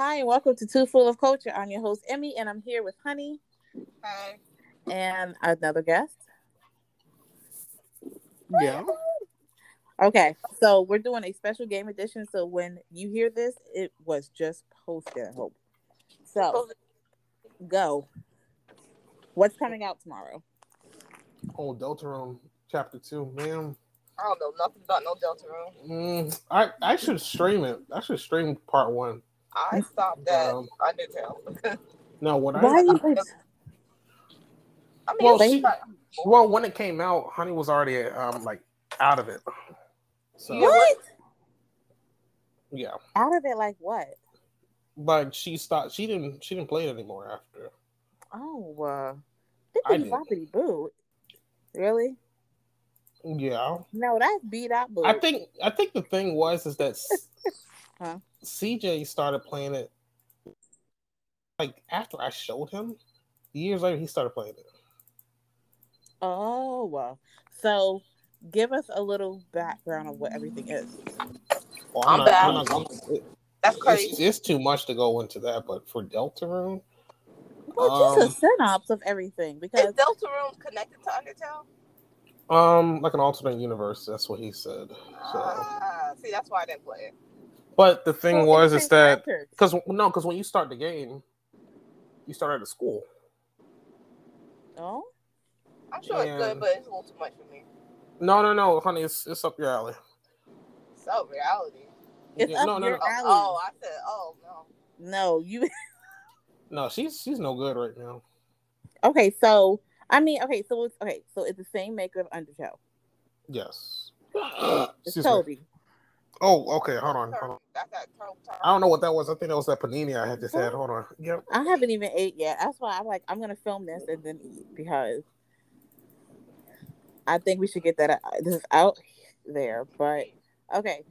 Hi, and welcome to Too Full of Culture. I'm your host, Emmy, and I'm here with Honey Hi. and another guest. Yeah. Okay, so we're doing a special game edition. So when you hear this, it was just posted, I hope. So go. What's coming out tomorrow? Oh, Deltarune chapter two, man. I don't know nothing about no Deltarune. Mm, I I should stream it. I should stream part one. I stopped at Um, Undertale. No, what I Why you I mean, Well, she- well when it came out, Honey was already um like out of it. So what? yeah, Out of it, like what? but she stopped. She didn't. She didn't play it anymore after. Oh, uh, I bippity did. boppity boo. Really? Yeah, No, that's beat out boo. I think. I think the thing was is that s- Huh? CJ started playing it like after I showed him. Years later, he started playing it. Oh, well. So give us a little background of what everything is. Well, I'm not- back. not gonna- it- That's it's, crazy. it's too much to go into that, but for Deltarune, Well, just Um, a synopsis of everything because Is Deltarune connected to Undertale? um, like an alternate universe. That's what he said. So, Ah, see, that's why I didn't play it. But the thing Well, was it's is that because no, because when you start the game, you start at a school. Oh, I'm sure it's good, but it's a little too much for me. No, no, no, honey, it's it's up your alley. So reality. it's Yeah, up no, no, your no, Oh, alley. oh, I said, oh no. No, you. no, she's she's no good right now. Okay, so I mean, okay, so it's okay, so it's the same maker of Undertale. Yes. It's Excuse me. Toby. Oh, okay. Hold on, hold on. That's that turtle I don't know what that was. I think that was that panini I had just had. Hold on. Yep. I haven't even ate yet. That's why I'm like, I'm gonna film this and then eat because I think we should get that. out- This is out there, but okay.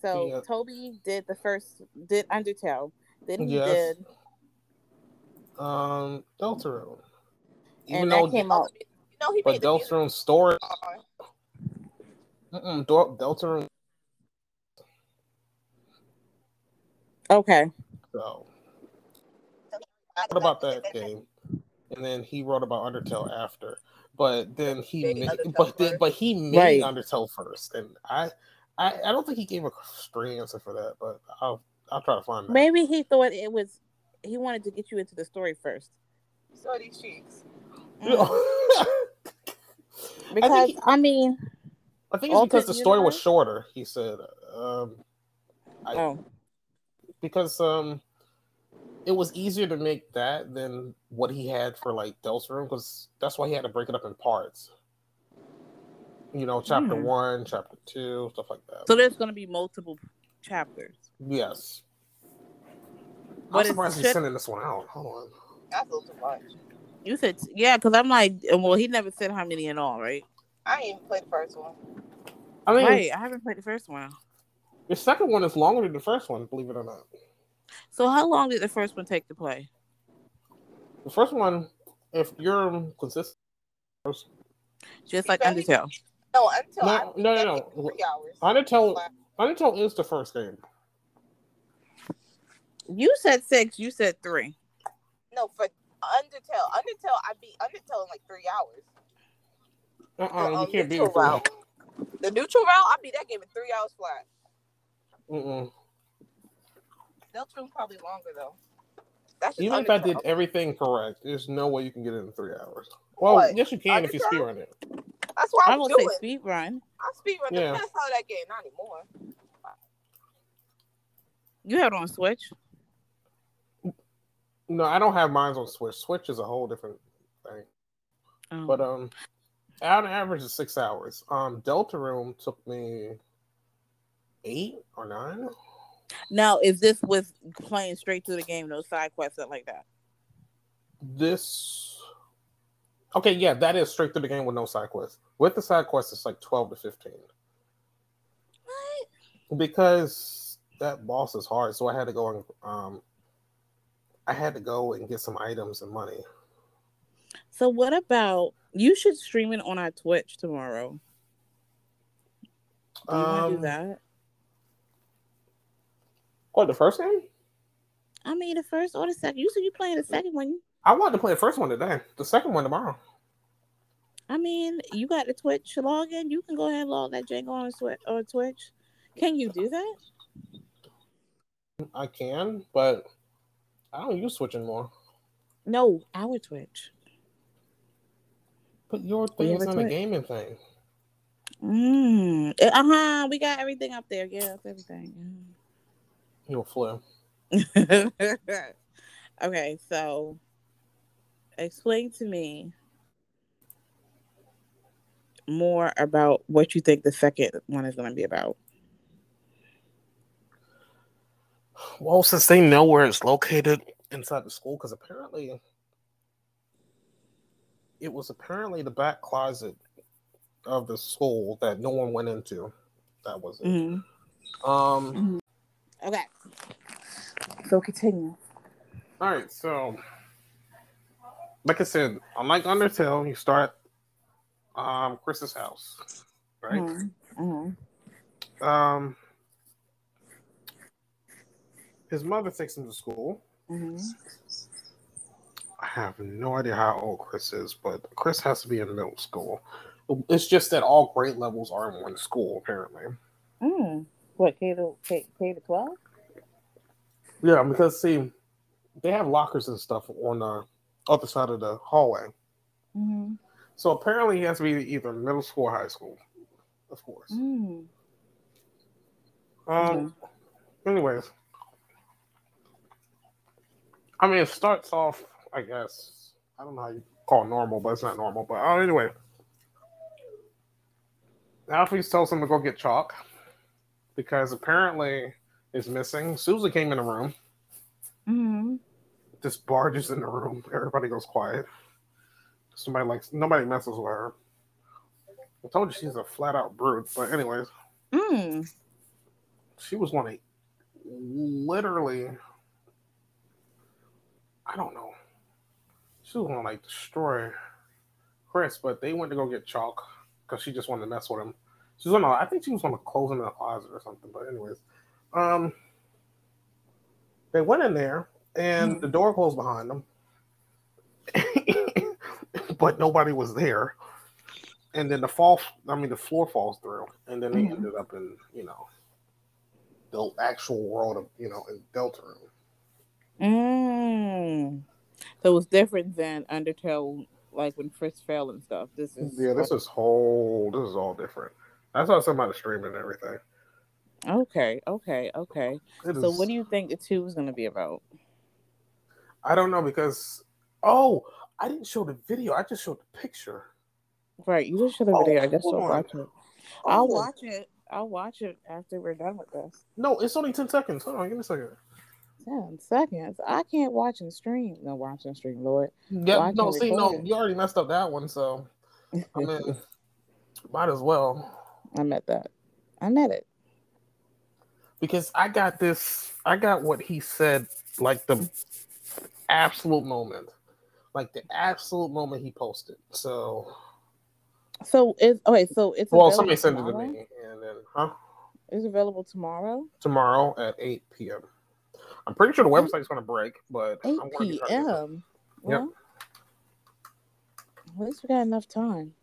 So Yeah. Toby did the first, did Undertale. Then he Yes. did, Um, Deltarune. Even and though, that came out. You know he but made the story. Uh, Mm-mm, Del- Deltarune. Okay. So, what about that game? And then he wrote about Undertale after. But then he Made made, but then, but he made Right. Undertale first, and I, I, I don't think he gave a straight answer for that, but I'll, I'll try to find that. Maybe he thought it was. He wanted to get you into the story first. So these cheeks. Because he- I, mean, I think it's because Alternate the story was shorter. He said, um, I- oh, because um, it was easier to make that than what he had for like Deltarune, because that's why he had to break it up in parts. You know, chapter Hmm. one, chapter two, stuff like that. so there's going to be multiple chapters. yes, But I'm surprised he's ship- sending this one out. Hold on. That's a little too much. You said yeah, because I'm like, well, he never said how many in all, right? I ain't even played the first one. I mean, right. I haven't played the first one. The second one is longer than the first one, believe it or not. So how long did the first one take to play? The first one, if you're consistent, Just like Undertale. No, until No, I no, no, no. Three hours. Undertale, Undertale is the first game. You said six. You said three. No, for Undertale. Undertale, I beat Undertale in like three hours. Uh-uh, The, you um, can't beat it. neutral for route. The neutral route, I beat that game in three hours flat. Mm-mm. Deltarune probably longer though. That's just Even if I did everything correct, there's no way you can get it in three hours. Well, What? yes, you can if you Undertale? speedrun it. That's why I I'm will doing. say speed run. I speed run the Yeah. best out of that game, not anymore. You have it on Switch. No, I don't have mine on Switch. Switch is a whole different thing. Oh. But um, on average is six hours. Um, Deltarune took me eight or nine. now, is this with playing straight through the game, no side quests, stuff like that? This, okay, yeah, that is straight through the game with no side quests. With the side quests, it's like twelve to fifteen What? because that boss is hard. So I had to go and um, I had to go and get some items and money. So what about you? Should stream it on our Twitch tomorrow. Do you want to Um, do that? What the first game? I mean the first or the second. You said you playing the second one. I wanted to play the first one today. The second one tomorrow. I mean, you got the Twitch login. You can go ahead and log that Django on Twitch or Twitch. Can you do that? I can, but I don't use Twitch anymore. No, our Twitch. But your thing is on Twitch. gaming thing. Mm. Uh huh. We got everything up there. Yeah, everything. You'll flip. okay, so explain to me more about what you think the second one is going to be about. Well, since they know where it's located inside the school, because apparently it was apparently the back closet of the school that no one went into. That was it. Mhm. Um. Okay. So continue. All right. So, like I said, unlike Undertale, you start um Kris's house, right? Mhm. Mhm. Um. His mother takes him to school. Mhm. I have no idea how old Kris is, but Kris has to be in middle school. It's just that all grade levels are in one school, apparently. Mm. What K to K, K to twelve? Yeah, because see, they have lockers and stuff on the other side of the hallway. Mm-hmm. So apparently, he has to be either middle school or high school, of course. Mm. Um. Anyways, I mean, it starts off. I guess I don't know how you call it normal, but it's not normal. But uh, anyway, Alphys tells him to go get chalk because apparently it's missing. Susie came in the room. Mm-hmm. Just barges in the room. Everybody goes quiet. Somebody likes nobody messes with her. I told you she's a flat out brute. But anyways, Mm. she was one of literally I don't know. She was gonna like destroy Kris, but they went to go get chalk because she just wanted to mess with him. She was gonna I think she was gonna close him in a closet or something, but anyways. Um they went in there and the door closed behind them. but nobody was there. And then the fall I mean the floor falls through and then they Mhm. ended up in, you know, the actual world of you know in Deltarune. Mm. So it was different than Undertale, like when Kris fell and stuff. This is Yeah, this is whole. This is all different. That's why somebody streaming and everything. okay, okay, okay. It So is- what do you think the two is going to be about? I don't know because oh, I didn't show the video. I just showed the picture. Right, you just should have Oh, video. I guess I'll watch it. Oh, I'll Oh, watch it. I'll watch it after we're done with this. No, it's only ten seconds. Hold on, give me a second. Ten seconds. I can't watch and stream. No, watch and stream, Lord. Yeah, Watch no, see, no, record you already messed up that one, so I mean, might as well I met that. I met it. because I got this. I got what he said, like the absolute moment, like the absolute moment he posted. So, So it's okay. So it's well, somebody sent it to me, and then, huh? It's available tomorrow. tomorrow at 8 p.m. I'm pretty sure the website's going to break, but Eight I'm going to try to p.m. Well, at least we got enough time.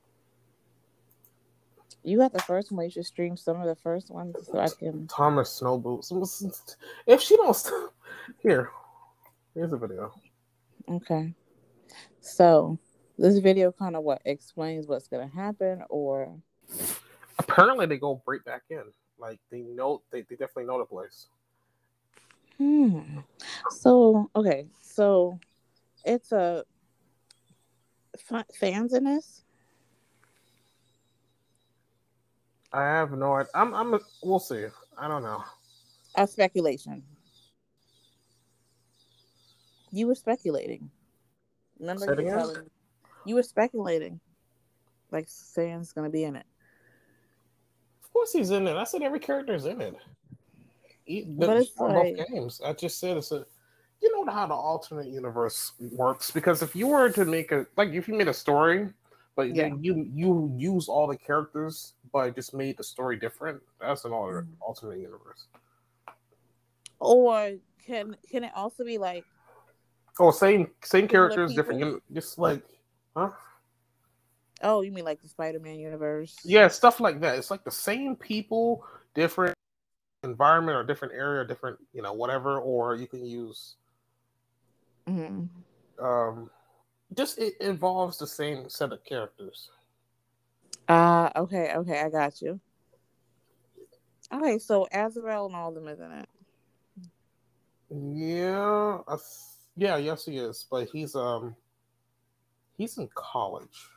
You got the first one. You should stream some of the first ones so I can. Thomas Snow Boots. If she don't here, here's a video. Okay. So this video kind of what explains what's gonna happen, or Apparently, they go right back in. Like they know, they, they definitely know the place. hmm. So okay, so it's a fa- fans in this. I have no idea. I'm, I'm, we'll see. I don't know. A speculation. You were speculating. Remember you again? telling you were speculating, like Sam's gonna be in it. Of course, he's in it. I said every character's in it. He, But it's on like- both games. I just said it's a. You know how the alternate universe works because if you were to make a like if you made a story, but Yeah. then you you use all the characters but just made the story different, that's an alter, Mhm. alternate universe. Or can can it also be like Oh, same same characters, different. people? You know, just like, huh? oh you mean like the Spider-Man universe? Yeah, stuff like that. It's like the same people, different environment or different area, different, you know, whatever. Or you can use, hmm um, just it involves the same set of characters. Uh okay, okay, I got you. Okay, so Asriel and all of them is in it. Yeah, I yeah, yes, he is, but he's um, he's in college.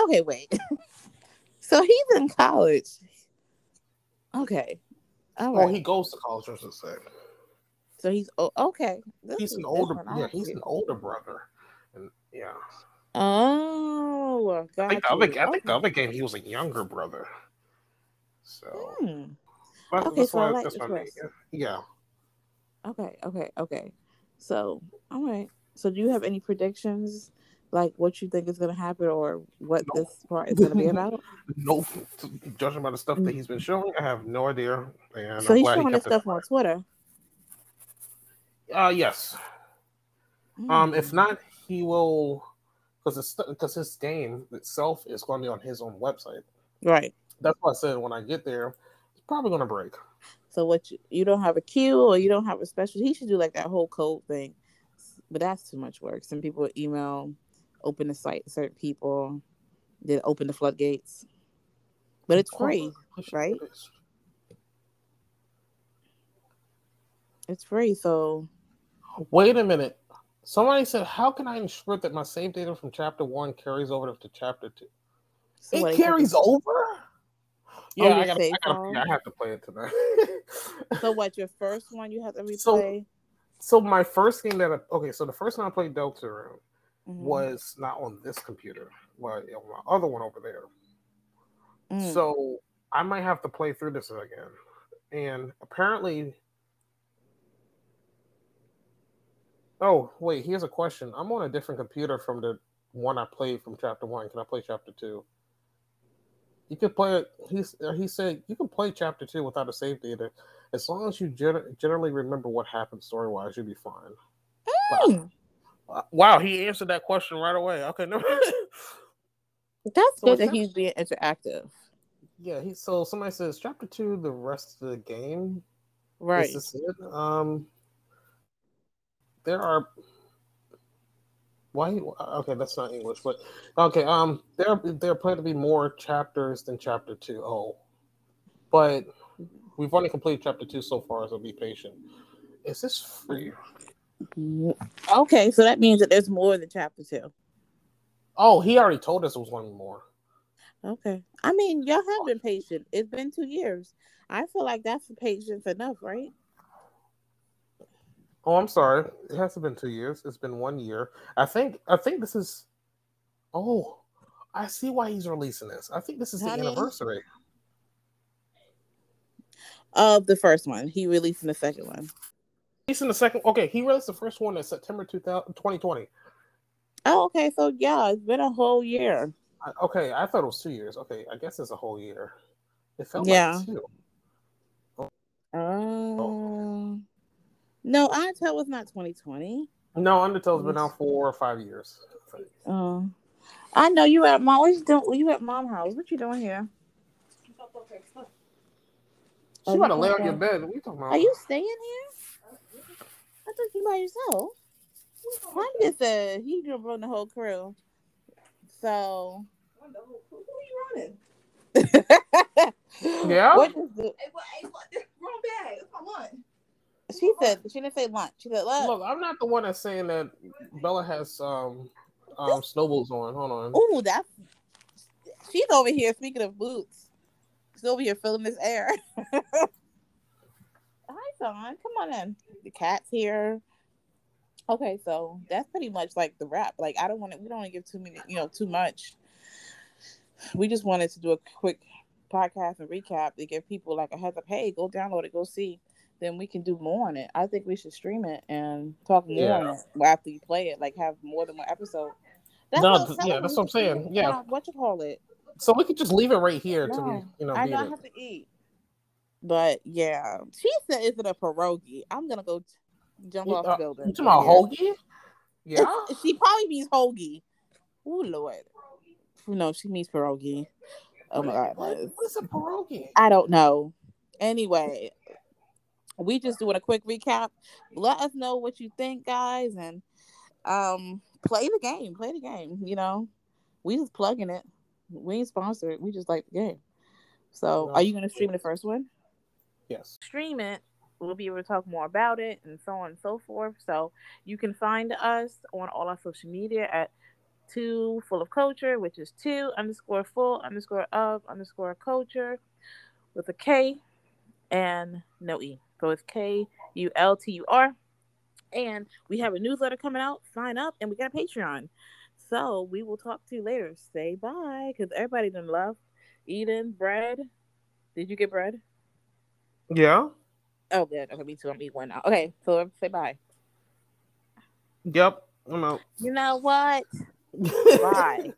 Okay, wait. so he's in college. Okay. All Oh, he goes to college, I should say. so he's oh, okay. This He's an older. Yeah, he's an older brother, and yeah, Oh, I think other, I think the other game he was a younger brother. So Hmm. that- Okay, so I like that's why yeah. Okay, okay, okay. So, all right. So, do you have any predictions, like what you think is going to happen, or what No. this part is going to be about? Nope. Judging by the stuff that he's been showing, I have no idea. And so I'm he's glad he showing this stuff on Twitter. Uh, yes. Um, if not, he will because it's because his game itself is going to be on his own website. right. That's why I said when I get there, it's probably going to break. So, what you, you don't have a queue or you don't have a special? He should do like that whole code thing, but that's too much work. Some people email, open the site certain people, then open the floodgates. But it's free. right? It's free, so Wait a minute. Somebody said, "How can I ensure that my save data from chapter one carries over to chapter two? so what, it carries the- over. Yeah, your I gotta, save I gotta, yeah, I have to play it tonight. So what? Your first one you have to replay. So- so my first game that I, okay, so the first time I played Deltarune Mhm. was not on this computer, well, on my other one over there. Mm. So I might have to play through this again. And apparently, oh wait, here's a question. I'm on a different computer from the one I played from chapter one. Can I play chapter two? You can play it. He's he said you can play chapter two without a save data, as long as you gen- generally remember what happened story wise. You'll be fine. Mm. Uh, Wow, he answered that question right away. Okay, no. That's So good that he's being interactive. yeah, he so somebody says chapter two, the rest of the game. Right. Is it? Um, there are. Why? Okay, that's not English, but okay. Um, there there appear to be more chapters than chapter two. Oh, but we've only completed chapter two so far, so be patient. Is this free? Okay, so that means that there's more than chapter two. Oh, he already told us it was one more. Okay. I mean, y'all have been patient. It's been two years. I feel like that's patience enough, right? Oh, I'm sorry. It hasn't been two years. It's been one year. I think. I think this is. Oh, I see why he's releasing this. I think this is the Honey. anniversary. Of the first one. He releasing the second one. He's in the second. Okay, he released the first one in September 2000, 2020. Oh, okay. So yeah, it's been a whole year. I- Okay, I thought it was two years. Okay, I guess it's a whole year. It felt Yeah. like two. Um, no, Until was not 2020. No, Undertale's been out four or five years. I think. Um, I know you at mom. What you doing? You at mom house? What you doing here? She Oh, about to you lay on your bed. What are you talking about? Are you staying here? I thought you by yourself. Mom just said he just run the whole crew. So. Who are you running? Yeah? What is the, Hey, what? Hey, what? This wrong bag. That's my lunch. She said she didn't say lunch. She said lunch. Look, I'm not the one that's saying that Bella has um um snowballs on. Hold on. Ooh, that's she's over here. Speaking of boots, she's over here filling this air. Hi, son. Come on in. The cat's here. Okay, so that's pretty much like the wrap. Like I don't want to. We don't want to give too many. You know, too much. We just wanted to do a quick podcast and recap to give people like a heads up. Hey, go download it. Go see. Then we can do more on it. I think we should stream it and talk more Yeah. on it after you play it. Like have more than one episode. No, what I'm th- yeah, that's what I'm saying. Yeah. Uh, What you call it? So we could just leave it right here we, No, you know, I need know I it. have to eat. But yeah, she said, "Is it a pierogi?" I'm gonna go jump off the Uh, building. You talking about hoagie? Yeah. she probably means hoagie. Oh lord, no, she means pierogi. Oh my god, What, what is a pierogi? I don't know. Anyway, we just doing a quick recap. Let us know what you think, guys, and um, play the game. Play the game. You know, we just plugging it. We ain't sponsored. We just like the game. So, are you gonna stream the first one? Yes. stream it, we'll be able to talk more about it and so on and so forth. So you can find us on all our social media at two full of culture, which is two underscore full underscore of underscore culture with a K and no E. So it's K U L T U R. And we have a newsletter coming out. Sign up and we got a Patreon. So we will talk to you later. Say bye because everybody done love eating bread. Did you get bread? Yeah. Oh, good. Okay, me too. I'm eating one now. Okay, so um, say bye. Yep. I'm out. You know what? Bye.